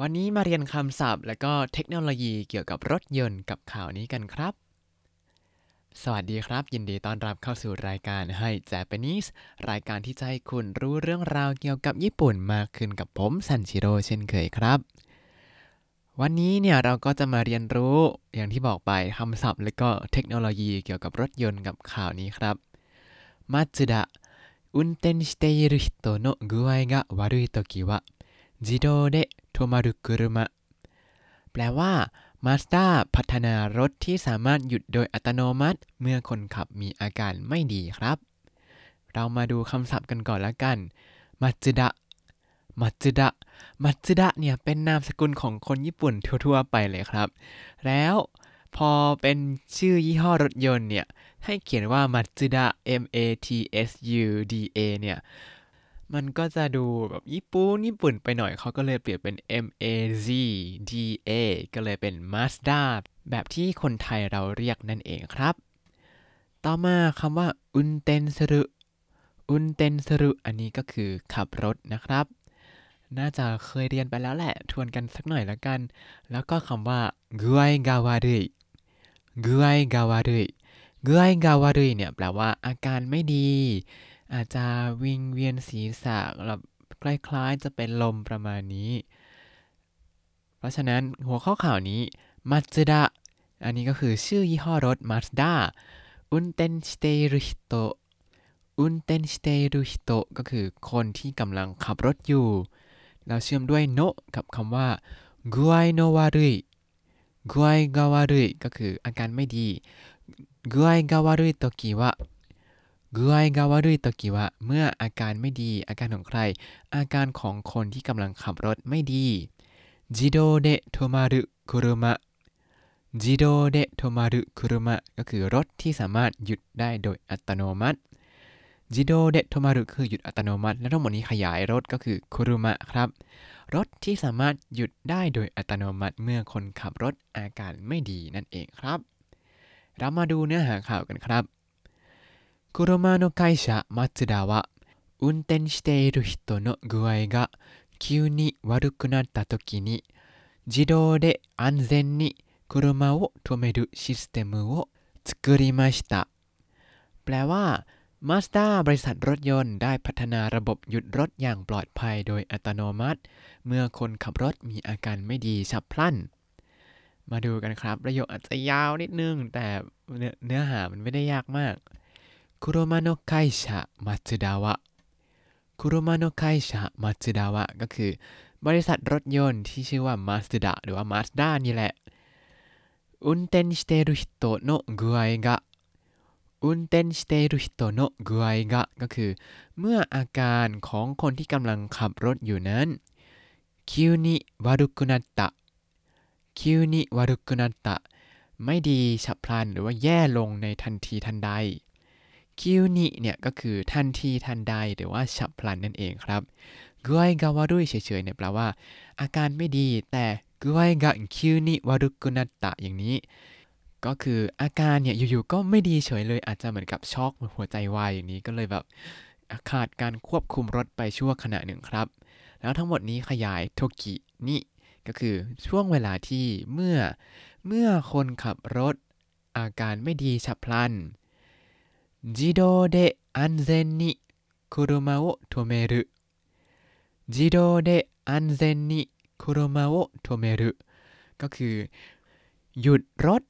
วันนี้มาเรียนคำศัพท์ และก็เทคโนโลยีเกี่ยวกับรถยนต์กับข่าวนี้กันครับ สวัสดีครับ ยินดีต้อนรับเข้าสู่รายการให้เจแปนนิสรายการที่จะให้คุณรู้เรื่องราวเกี่ยวกับญี่ปุ่นมากขึ้นกับผมซันชิโร่เช่นเคยครับ วันนี้เนี่ยเราก็จะมาเรียนรู้อย่างที่บอกไปคำศัพท์ และก็เทคโนโลยีเกี่ยวกับรถยนต์กับข่าวนี้ครับมัตสึดะ運転している人の具合が悪いときは自動で โทมารุกุรุมะแปลว่ามาสเตอร์พัฒนารถที่สามารถหยุดโดยอัตโนมัติ เมื่อคนขับมีอาการไม่ดีครับ เรามาดูคำศัพท์กันก่อนละกันマツダ マツダ マツダ เนี่ยเป็นนามสกุลของคนญี่ปุ่นทั่วๆไปเลยครับ แล้วพอเป็นชื่อยี่ห้อรถยนต์เนี่ย ให้เขียนว่ามัจูดะ M A T S U D A เนี่ย มันก็จะดูแบบญี่ปุ่นญี่ปุ่นไปหน่อยเขาก็เลยเปลี่ยนเป็น M A Z D A ก็เลยเป็น Mazda แบบที่คนไทยเราเรียกนั่นเองครับ ต่อมาคำว่าอุนเตนสรุอุนเตนสรุอันนี้ก็คือขับรถนะครับ น่าจะเคยเรียนไปแล้วแหละ ทวนกันสักหน่อยแล้วกัน แล้วก็คำว่าเกุไอกาวารุยกุไอกาวารุยกุไอกาวารุยเนี่ยแปลว่าอาการไม่ดี อาจจะวิงเวียนศีรษะแบบคล้ายๆจะเป็นลมประมาณนี้ เพราะฉะนั้นหัวข้อข่าวนี้マツダอันนี้ก็คือชื่อยี่ห้อรถ Mazda 運転している人 運転している人ก็คือคนที่กำลังขับรถอยู่ เราเชื่อมด้วยの กับคำว่า 具合の悪い 具合が悪いก็คืออาการไม่ดี具合がわ きは 具合が悪いときはเมื่ออาการไม่ดี อาการของใคร อาการของคนที่กำลังขับรถไม่ดีจิโดเดโทมารุคุรุมะจิโดเดโทมารุคุรุมะก็คือรถที่สามารถหยุดได้โดยอัตโนมัติจิโดเดโทมารุคือหยุดอัตโนมัติ และทั้งหมดนี้ขยายรถก็คือคุรุมะครับ รถที่สามารถหยุดได้โดยอัตโนมัติเมื่อคนขับรถอาการไม่ดีนั่นเองครับ เรามาดูเนื้อหาข่าวกันครับ คุรุมะโนไคชะมัตสึดะวะ運転している人の具合が急に悪くなった時に自動で安全に車を止めるシステムを作りましたแปลว่า Mazda บริษัทรถยนต์ได้พัฒนาระบบหยุดรถอย่างปลอดภัยโดยอัตโนมัติ เมื่อคนขับรถมีอาการไม่ดีฉับพลัน มาดูกันครับ ประโยคอาจจะยาวนิดนึง แต่เนื้อเนื้อหามันไม่ได้ยากมาก คุโรมาโนะไคชะมัตสึดาวะคุโรมาโนะไคชะมัตสึดาวะก็คือ บริษัทรถยนต์ที่ชื่อว่า Mazda หรือว่า Mazda นี่แหละ運転している人の具合が運転している人の具合がก็คือ เมื่ออาการของคนที่กำลังขับรถอยู่นั้น急に悪くなった急に悪くなったไม่ดีฉับพลันหรือว่าแย่ลงในทันทีทันใด คิวนิเนี่ยก็คือทันทีทันใดหรือว่าฉับพลันนั่นเองครับกุไอกาวารุยเฉยๆเนี่ยแปลว่า อาการไม่ดีแต่กุไอกะคิวนิวารุกุนัตตะอย่างนี้ ก็คืออาการเนี่ยอยู่ๆก็ไม่ดีเฉยเลยอาจจะเหมือนกับช็อกหัวใจวายอย่างนี้ก็เลยแบบขาดการควบคุมรถไปชั่วขณะหนึ่งครับ แล้วทั้งหมดนี้ขยายโทกินิก็คือช่วงเวลาที่เมื่อเมื่อคนขับรถอาการไม่ดีฉับพลัน 自動で安全に車を止める自動で安全に車を止めるก็คือ หยุดรถ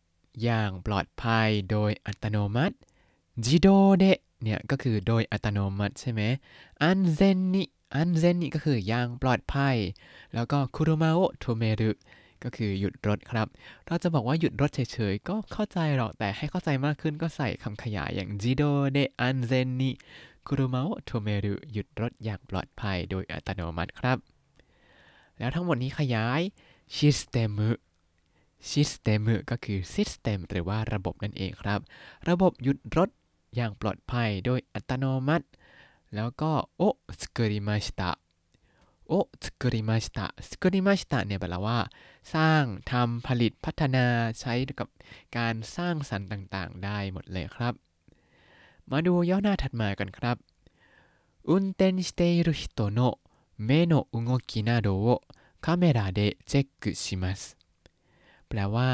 อย่างปลอดภัยโดยอัตโนมัติจิโดเดเนี่ยก็คือโดยอัตโนมัติใช่ไหมอันเซนนิอันเซนนิก็คืออย่างปลอดภัย แล้วก็คุรุมาโอโทเมรุ ก็คือหยุดรถครับ เราจะบอกว่าหยุดรถเฉยๆ ก็เข้าใจหรอก แต่ให้เข้าใจมากขึ้นก็ใส่คำขยายอย่างจิโดで安全に車を止めるหยุดรถอย่างปลอดภัยโดยอัตโนมัติครับ แล้วทั้งหมดนี้ขยายシステム システムก็คือ System หรือว่าระบบนั่นเองครับ ระบบหยุดรถอย่างปลอดภัยโดยอัตโนมัติ แล้วก็を作りました を作りました 作りましたเนี่ยแปลว่า สร้างทำผลิตพัฒนาใช้กับการสร้างสรรค์ต่างๆ ได้หมดเลยครับ มาดูย่อหน้าถัดมากันครับ運転している人の目の動きなどを カメラでチェックしますแปลว่า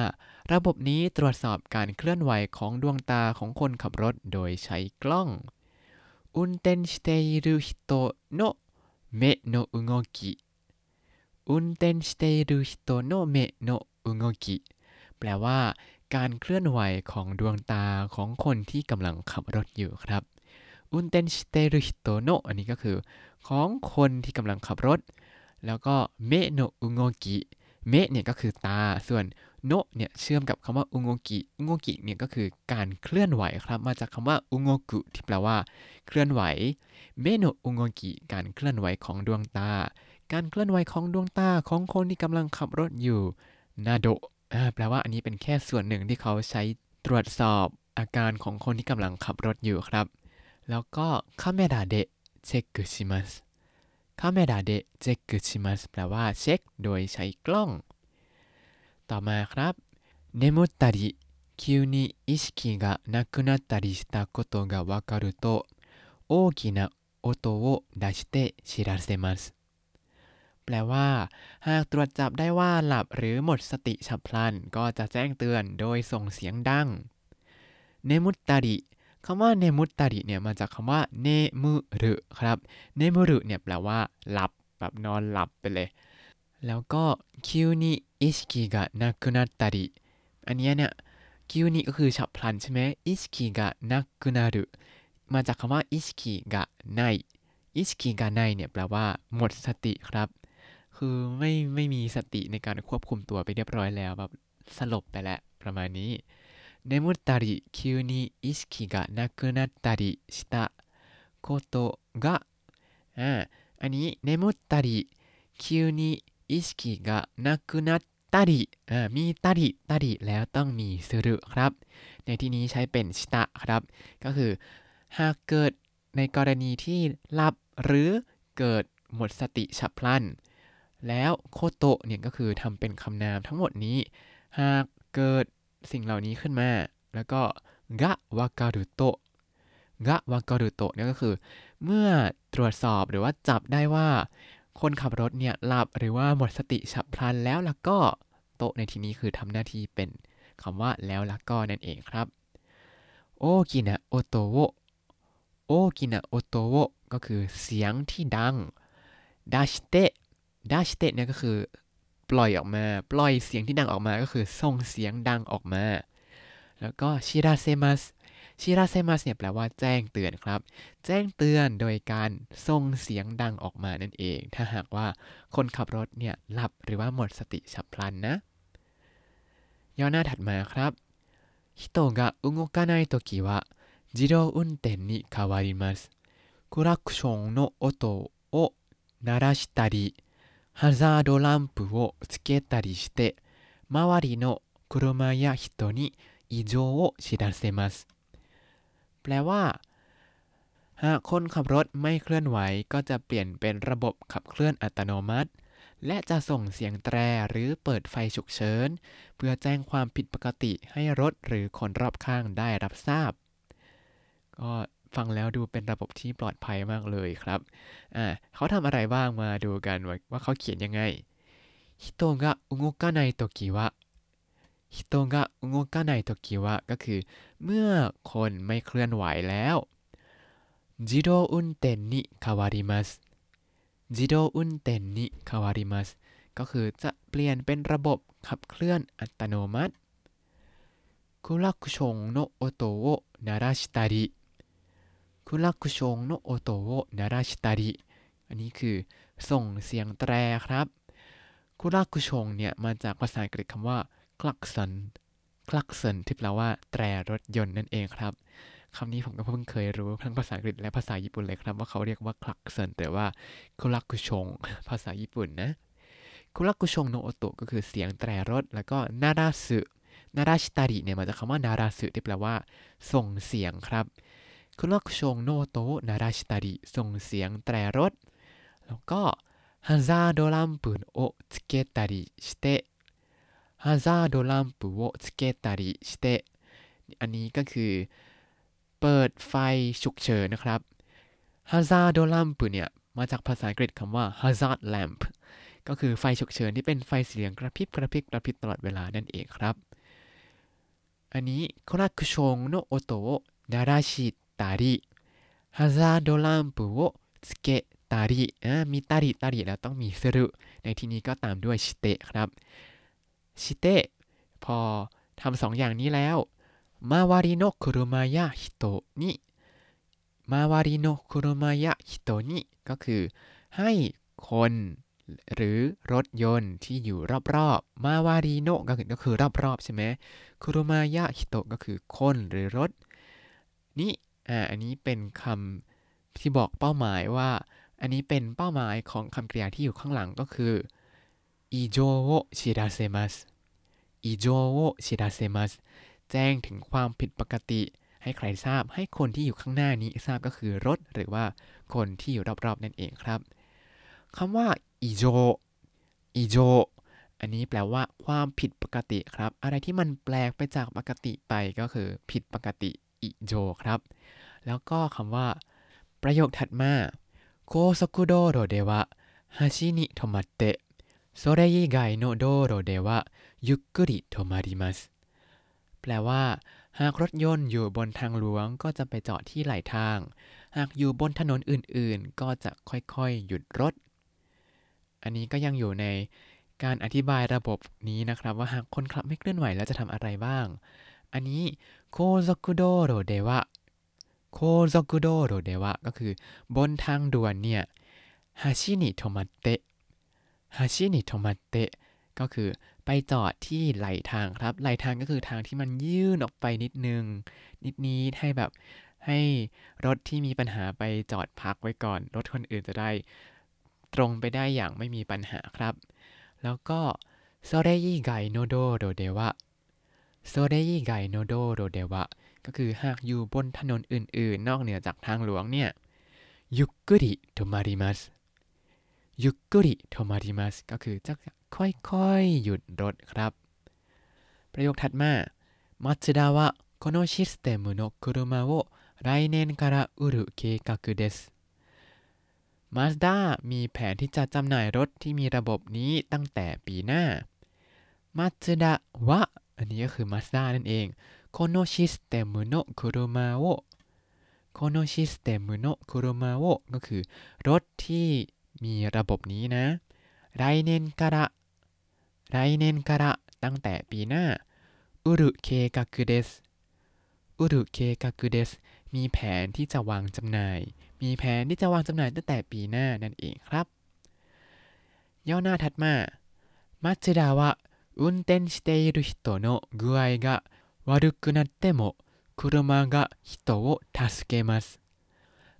ระบบนี้ตรวจสอบการเคลื่อนไหวของดวงตาของคนขับรถโดยใช้กล้อง運転している人の目の動き 運転している人の目の動き แปลว่า การเคลื่อนไหวของดวงตาของคนที่กำลังขับรถอยู่ครับ運転している人のอันนี้ก็คือ ของคนที่กำลังขับรถ แล้วก็目の動き 目 เนี่ยก็คือตา ส่วน の เนี่ยเชื่อมกับคำว่า動き 動き เนี่ยก็คือการเคลื่อนไหวครับ มาจากคำว่า動くที่แปลว่า เคลื่อนไหว 目の動き การเคลื่อนไหวของดวงตา การเคลื่อนไหวของดวงตาของคนที่กำลังขับรถอยู่などแปลว่าอันนี้เป็นแค่ส่วนหนึ่งที่เขาใช้ตรวจสอบอาการของคนที่กำลังขับรถอยู่ครับ แล้วก็カメラでチェックします カメラでチェックしますแปลว่าเช็คโดยใช้กล้อง ต่อมาครับ眠ったり急に意識がなくなったりしたことがわかるとโอกินะโอโตะโอดาชิเตชิราเซมัส แปลว่า หากตรวจจับได้ว่าหลับหรือหมดสติฉับพลัน ก็จะแจ้งเตือนโดยส่งเสียงดังเนมุตตาริคำว่าเนมุตตาริเนี่ยมาจากคำว่าเนมุรุครับเนมุรุเนี่ยแปลว่า หลับแบบนอนหลับไปเลย แล้วก็คิวนิอิสกิกะนักุนัตตาริอันนี้เนี่ย急にก็คือฉับพลันใช่ไหม意識がなくなるมาจากคำว่า意識がない 意識がないเนี่ยแปลว่า หมดสติครับ คือไม่ไม่มีสติในการควบคุมตัวไปเรียบร้อยแล้วแบบสลบไปแล้วประมาณนี้眠ったり急に意識がなくなったりしたことがอ่าอันนี้眠ったり急に意識がなくなったりอ่ามีตาริตาริแล้วต้องมีสุรุครับ ในที่นี้ใช้เป็นชิตะครับ ก็คือ หากเกิดในกรณีที่หลับหรือเกิดหมดสติฉับพลัน แล้วโคโตะเนี่ยก็คือทำเป็นคำนามทั้งหมดนี้ หากเกิดสิ่งเหล่านี้ขึ้นมา แล้วก็กะวาการุโตะกะวาการุโตะเนี่ยก็คือ เมื่อตรวจสอบหรือว่าจับได้ว่า คนขับรถเนี่ยหลับหรือว่าหมดสติฉับพลันแล้วแล้วก็โตะในที่นี้คือทำหน้าที่เป็นคำว่าแล้วแล้วก็นั่นเองครับ โอกินะโอโตโวโอกินะโอโตโวก็คือเสียงที่ดังดาชเตะ ดัชเตเนี่ยก็คือ ปล่อยออกมา ปล่อยเสียงที่ดังออกมาก็คือส่งเสียงดังออกมา แล้วก็ชิราเซมัสชิราเซมัสเนี่ยแปลว่าแจ้งเตือนครับ แจ้งเตือนโดยการส่งเสียงดังออกมานั่นเอง ถ้าหากว่าคนขับรถเนี่ยหลับหรือว่าหมดสติฉับพลันนะ ย่อหน้าถัดมาครับ人が動かないときは自動運転に変わりますクラクションの音を鳴らしたり ハザードランプをつけたりして周りの車や人に異常を知らせますแปลว่า หากคนขับรถไม่เคลื่อนไหวก็จะเปลี่ยนเป็นระบบขับเคลื่อนอัตโนมัติ และจะส่งเสียงแตรหรือเปิดไฟฉุกเฉินเพื่อแจ้งความผิดปกติให้รถหรือคนรอบข้างได้รับทราบ ก็ ฟังแล้วดูเป็นระบบที่ปลอดภัยมากเลยครับ อ่า เขาทำอะไรบ้างมาดูกันว่าว่าเขาเขียนยังไง人が動かないときは人が動かないときはก็คือ เมื่อคนไม่เคลื่อนไหวแล้ว自動運転に変わります自動運転に変わりますก็คือจะเปลี่ยนเป็นระบบขับเคลื่อนอัตโนมัติクラクションの音を鳴らしたり คุลักชงโนโอโตโวนาราชิตาริอันนี้คือส่งเสียงแตรครับ クラクションเนี่ยมาจากภาษาอังกฤษคำว่า klaxon klaxon ที่แปลว่าแตรรถยนต์นั่นเองครับคำนี้ผมก็เพิ่งเคยรู้ทั้งภาษาอังกฤษและภาษาญี่ปุ่นเลยครับ ว่าเขาเรียกว่า klaxon แต่ว่าクラクション ภาษาญี่ปุ่นนะคุลักชงโนโอโตก็คือเสียงแตรรถ แล้วก็นาราสึนาราชิตาริเนี่ยมาจากคำว่านาราสึที่แปลว่า ส่งเสียงครับ クラクションの音を鳴らしたりส่งเสียงแตรรถ แล้วก็ハザードランプをつけたりしてハザードランプをつけたりしてอันนี้ก็คือ เปิดไฟฉุกเฉินนะครับฮาซาร์ดลัมป์เนี่ยมาจากภาษาอังกฤษคำว่า hazard lamp ก็คือไฟฉุกเฉินที่เป็นไฟสีเหลืองกระพริบกระพริบกระพริบตลอดเวลานั่นเองครับ อันนี้คラクションの音を鳴らし たりハザードランプをつけたりอ่ามีตาริตาริแล้วต้องมีสรุในที่นี้ก็ตามด้วยชิเตะครับชิเตะพอทำสองอย่างนี้แล้วมาวาริโนคุรุมายะฮิโตะนิมาวาริโนคุรุมายะฮิโตะนิก็คือ ให้คนหรือรถยนต์ที่อยู่รอบๆ มาวาริโนก็คือก็คือรอบๆใช่ไหมคุรุมายะฮิโตะก็คือคนหรือรถ นี่ อ่าอันนี้เป็นคำที่บอกเป้าหมายว่า อันนี้เป็นเป้าหมายของคำกริยาที่อยู่ข้างหลังก็คืออิโจโอชิราเซมัสอิโจโอชิราเซมัสแจ้งถึงความผิดปกติ ให้ใครทราบให้คนที่อยู่ข้างหน้านี้ทราบก็คือรถหรือว่าคนที่อยู่รอบๆนั่นเองครับคำว่าอิโจอิโจอันนี้แปลว่าความผิดปกติครับ อะไรที่มันแปลกไปจากปกติไปก็คือผิดปกติ อิโจครับ แล้วก็คำว่า ประโยคถัดมาโคซกุโดโรเดวะฮาชินิโทมัตเตะโซเรยิไกโนโดโรเดวะยุกุริโทมาริมัสแปลว่า หากรถยนต์อยู่บนทางหลวงก็จะไปจอดที่ไหล่ทาง หากอยู่บนถนนอื่นๆ ก็จะค่อยๆ หยุดรถ อันนี้ก็ยังอยู่ในการอธิบายระบบนี้นะครับ ว่าหากคนขับไม่เคลื่อนไหวแล้วจะทำอะไรบ้าง อันนี้โคซกุโดโรเดวะโคซกุโดโรเดวะก็คือบนทางด่วนเนี่ยฮาชินิโทมัตเตะฮาชินิโทมัตเตะก็คือไปจอดที่ไหล่ทางครับ ไหล่ทางก็คือทางที่มันยื่นออกไปนิดนึง นิดนี้ให้แบบให้รถที่มีปัญหาไปจอดพักไว้ก่อน รถคนอื่นจะได้ตรงไปได้อย่างไม่มีปัญหาครับ แล้วก็โซเรยิไกโนโดโรเดวะ โซเรยิไกโนโดโรเดวะก็คือหากอยู่บนถนนอื่นๆ นอกเหนือจากทางหลวงเนี่ยยุกุริโทมาริมัสยุกุริโทมาริมัสก็คือจะค่อยๆ หยุดรถครับ ประโยคถัดมาマツダはこのシステムの車を来年から売る計画ですมาสด้ามีแผนที่จะจำหน่ายรถที่มีระบบนี้ตั้งแต่ปีหน้ามาสดาวะ อันนี้ก็คือมาสด้านั่นเอง Kono Systemu no Kuruma wo Kono Systemu no Kuruma wo ก็คือ รถที่มีระบบนี้นะไรเนนกะระไรเนนกะระตั้งแต่ปีหน้าอุรุเคกักุเดสอุรุเคกักุเดสมีแผนที่จะวางจำหน่าย มีแผนที่จะวางจำหน่ายตั้งแต่ปีหน้านั่นเองครับ ย่อหน้าถัดมามัจจิดาวะ 運転している人の具合が悪くなっても車が人を助けます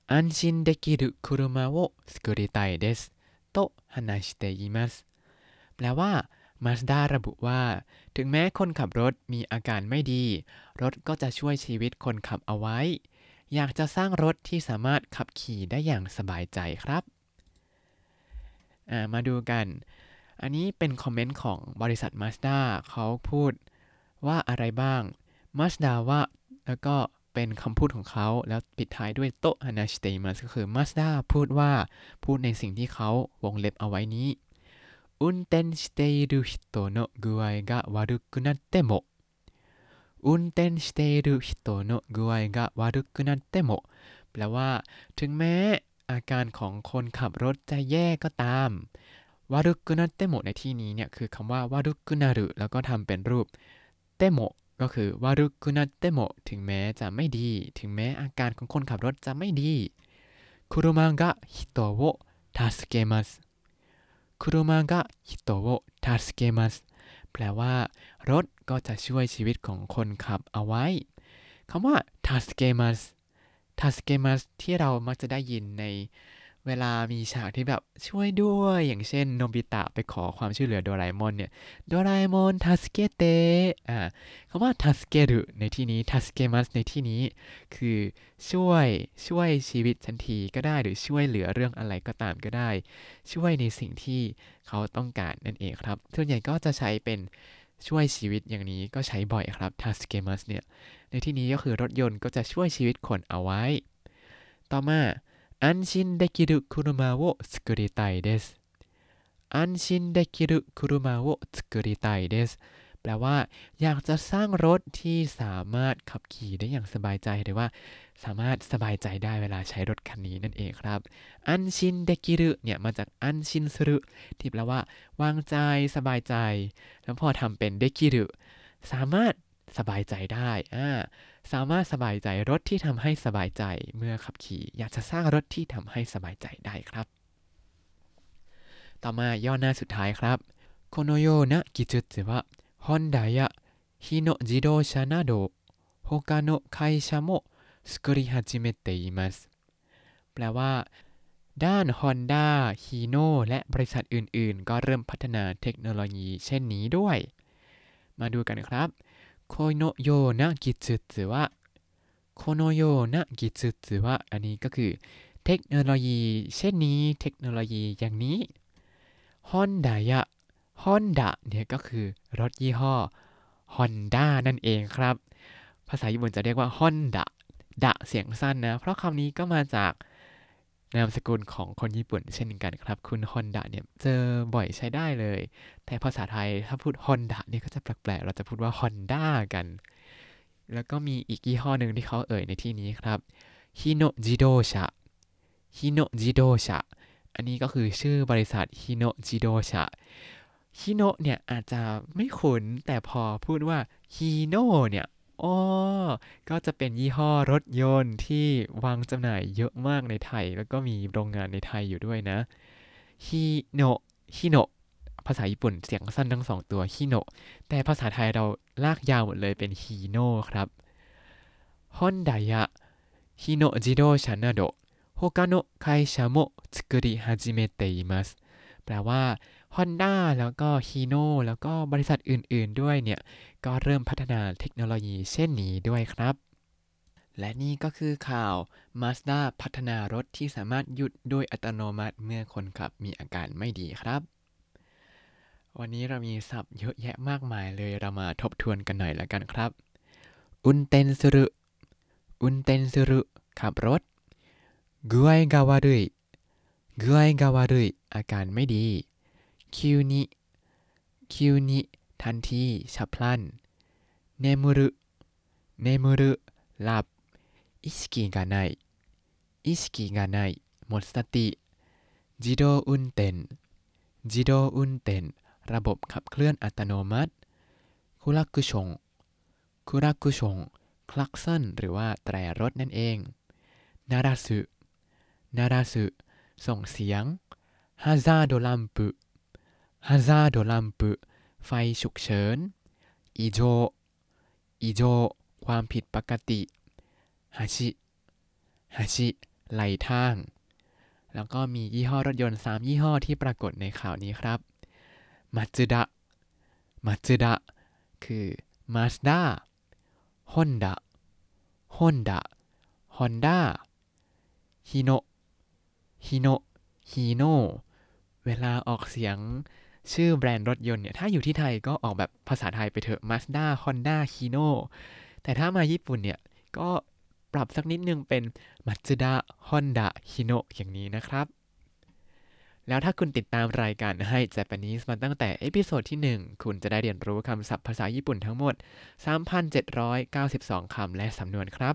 安心できる車を作りたいですと話していますแปลว่ามาสด้าระบุว่า ถึงแม้คนขับรถมีอาการไม่ดี รถก็จะช่วยชีวิตคนขับเอาไว้ อยากจะสร้างรถที่สามารถขับขี่ได้อย่างสบายใจครับมาดูกัน อันนี้เป็นคอมเมนต์ของบริษัท Mazda เขาพูดว่าอะไรบ้าง Mazda ว่า แล้วก็เป็นคำพูดของเขา แล้วปิดท้ายด้วยโตฮานาชิเตมัสก็คือ Mazda พูดว่าพูดในสิ่งที่เขาวงเล็บเอาไว้นี้運転している人の具合が悪くなっても運転している人の具合が悪くなってもแปลว่า ถึงแม้อาการของคนขับรถจะแย่ก็ตาม วารุกุนาเตโมในที่นี้เนี่ยคือคำว่าวารุกุนารุแล้วก็ทำเป็นรูปเตโมก็คือวารุกุนาเตโมถึงแม้จะไม่ดี ถึงแม้อาการของคนขับรถจะไม่ดีคุรุมะกะฮิโตะโอทาสเกมัสคุรุมะกะฮิโตะโอทาสเกมัสแปลว่ารถก็จะช่วยชีวิตของคนขับเอาไว้คำว่าทาสเกมัสทาสเกมัสที่เรามักจะได้ยินใน เวลามีฉากที่แบบช่วยด้วย อย่างเช่นโนบิตะไปขอความช่วยเหลือโดราเอมอนเนี่ยโดราเอมอนทัสเกเตอ่าคำว่าทัสเกรุในที่นี้ทัสเกมัสในที่นี้ คือช่วยช่วยชีวิตทันทีก็ได้หรือช่วยเหลือเรื่องอะไรก็ตามก็ได้ ช่วยในสิ่งที่เขาต้องการนั่นเองครับส่วนใหญ่ก็จะใช้เป็นช่วยชีวิตอย่างนี้ก็ใช้บ่อยครับทัสเกมัสเนี่ย ในที่นี้ก็คือรถยนต์ก็จะช่วยชีวิตคนเอาไว้ ต่อมา 安心できる車を作りたいです。 อันชินเดคิรุคุรุมาโอสกุริไตเดสแปลว่า อยากจะสร้างรถที่สามารถขับขี่ได้อย่างสบายใจหรือว่า สามารถสบายใจได้เวลาใช้รถคันนี้นั่นเองครับ อันชินเดกิรุเนี่ยมาจากอันชินสุรุที่แปลว่า วางใจสบายใจ แล้วพอทำเป็นเดกิรุสามารถ สบายใจได้อ่าสามารถสบายใจรถที่ทำให้สบายใจเมื่อขับขี่ อยากจะสร้างรถที่ทำให้สบายใจได้ครับ ต่อมาย่อหน้าสุดท้ายครับこのような技術はホンダや日野自動車など他の会社も作り始めていますแปลว่า ด้าน Honda, Hino และบริษัทอื่นๆ ก็เริ่มพัฒนาเทคโนโลยีเช่นนี้ด้วย มาดูกันครับ โคโนโยนะกิจุตุวะโคโอันนี้ก็คือเทคโนโลยี เช่นนี้เทคโนโลยีอย่างนี้ฮอนดายะฮอนดะเนี่ยก็คือรถยี่ห้อฮอนด้านั่นเองครับ ภาษาญี่ปุ่นจะเรียกว่าฮอนดะดะเสียงสั้นนะ เพราะคำนี้ก็มาจาก นามสกุลของคนญี่ปุ่นเช่นกันครับ คุณ Honda เนี่ยเจอบ่อยใช้ได้เลย แต่ภาษาไทยถ้าพูด Honda เนี่ยก็จะแปลกๆ เราจะพูดว่า Honda กัน แล้วก็มีอีกยี่ห้อหนึ่งที่เขาเอ่ยในที่นี้ครับ Hino Jidosha Hino Jidosha อันนี้ก็คือชื่อบริษัท Hino Jidosha ฮิโนเนี่ยอาจจะไม่คุ้นแต่พอพูดว่าฮีโนเนี่ย อ๋อ ก็จะเป็นยี่ห้อรถยนต์ที่วางจำหน่ายเยอะมากในไทย แล้วก็มีโรงงานในไทยอยู่ด้วยนะฮิโนะฮิโนะภาษาญี่ปุ่นเสียงสั้นทั้งสองตัวฮิโนะแต่ภาษาไทยเราลากยาวหมดเลยเป็นฮีโน่ครับฮอนดายะฮิโนะจิโดชานาโดโฮกาโนไคชาโมะุกุริฮาจิเมเตอิมัสแปลว่า Honda แล้วก็ Hino แล้วก็บริษัทอื่นๆด้วยเนี่ย ก็เริ่มพัฒนาเทคโนโลยีเช่นนี้ด้วยครับ และนี่ก็คือข่าว Mazda พัฒนารถที่สามารถหยุดโดยอัตโนมัติเมื่อคนขับมีอาการไม่ดีครับ วันนี้เรามีศัพท์เยอะแยะมากมายเลยเรามาทบทวนกันหน่อยแล้วกันครับ อุนเตนสุรุอุนเตนสุรุขับรถ具合が悪い具合が悪いอาการไม่ดี คิวนิคิวนิทันทีฉับพลันเนมุรุเนมุรุหลับ意識がない意識がないหมดสติจิโดอุนเตนจิโดอุนเตนระบบขับเคลื่อนอัตโนมัติคุรักุชงคุรักุชงคลักซันหรือว่าแตรรถนั่นเองนาราสึนาราสึส่งเสียงฮาซาโดลัมปุ ฮาซาโดลัมปุไฟฉุกเฉินอิโจอิโจความผิดปกติฮาชิฮาชิไหลทาง แล้วก็มียี่ห้อรถยนต์ 3 ยี่ห้อที่ปรากฏในข่าวนี้ครับマツダマツダคือ Mazda ホンダホンダ Honda 日野日野 Hino เวลาออกเสียง ชื่อแบรนด์รถยนต์เนี่ย ถ้าอยู่ที่ไทยก็ออกแบบภาษาไทยไปเถอะ Mazda Honda Hino แต่ถ้ามาญี่ปุ่นเนี่ย ก็ปรับสักนิดนึงเป็น Mazda Honda Hino อย่างนี้นะครับ แล้วถ้าคุณติดตามรายการให้ Japanese มาตั้งแต่ episode ที่ 1 คุณจะได้เรียนรู้คำศัพท์ภาษาญี่ปุ่นทั้งหมด 3,792 คำและสำนวนครับ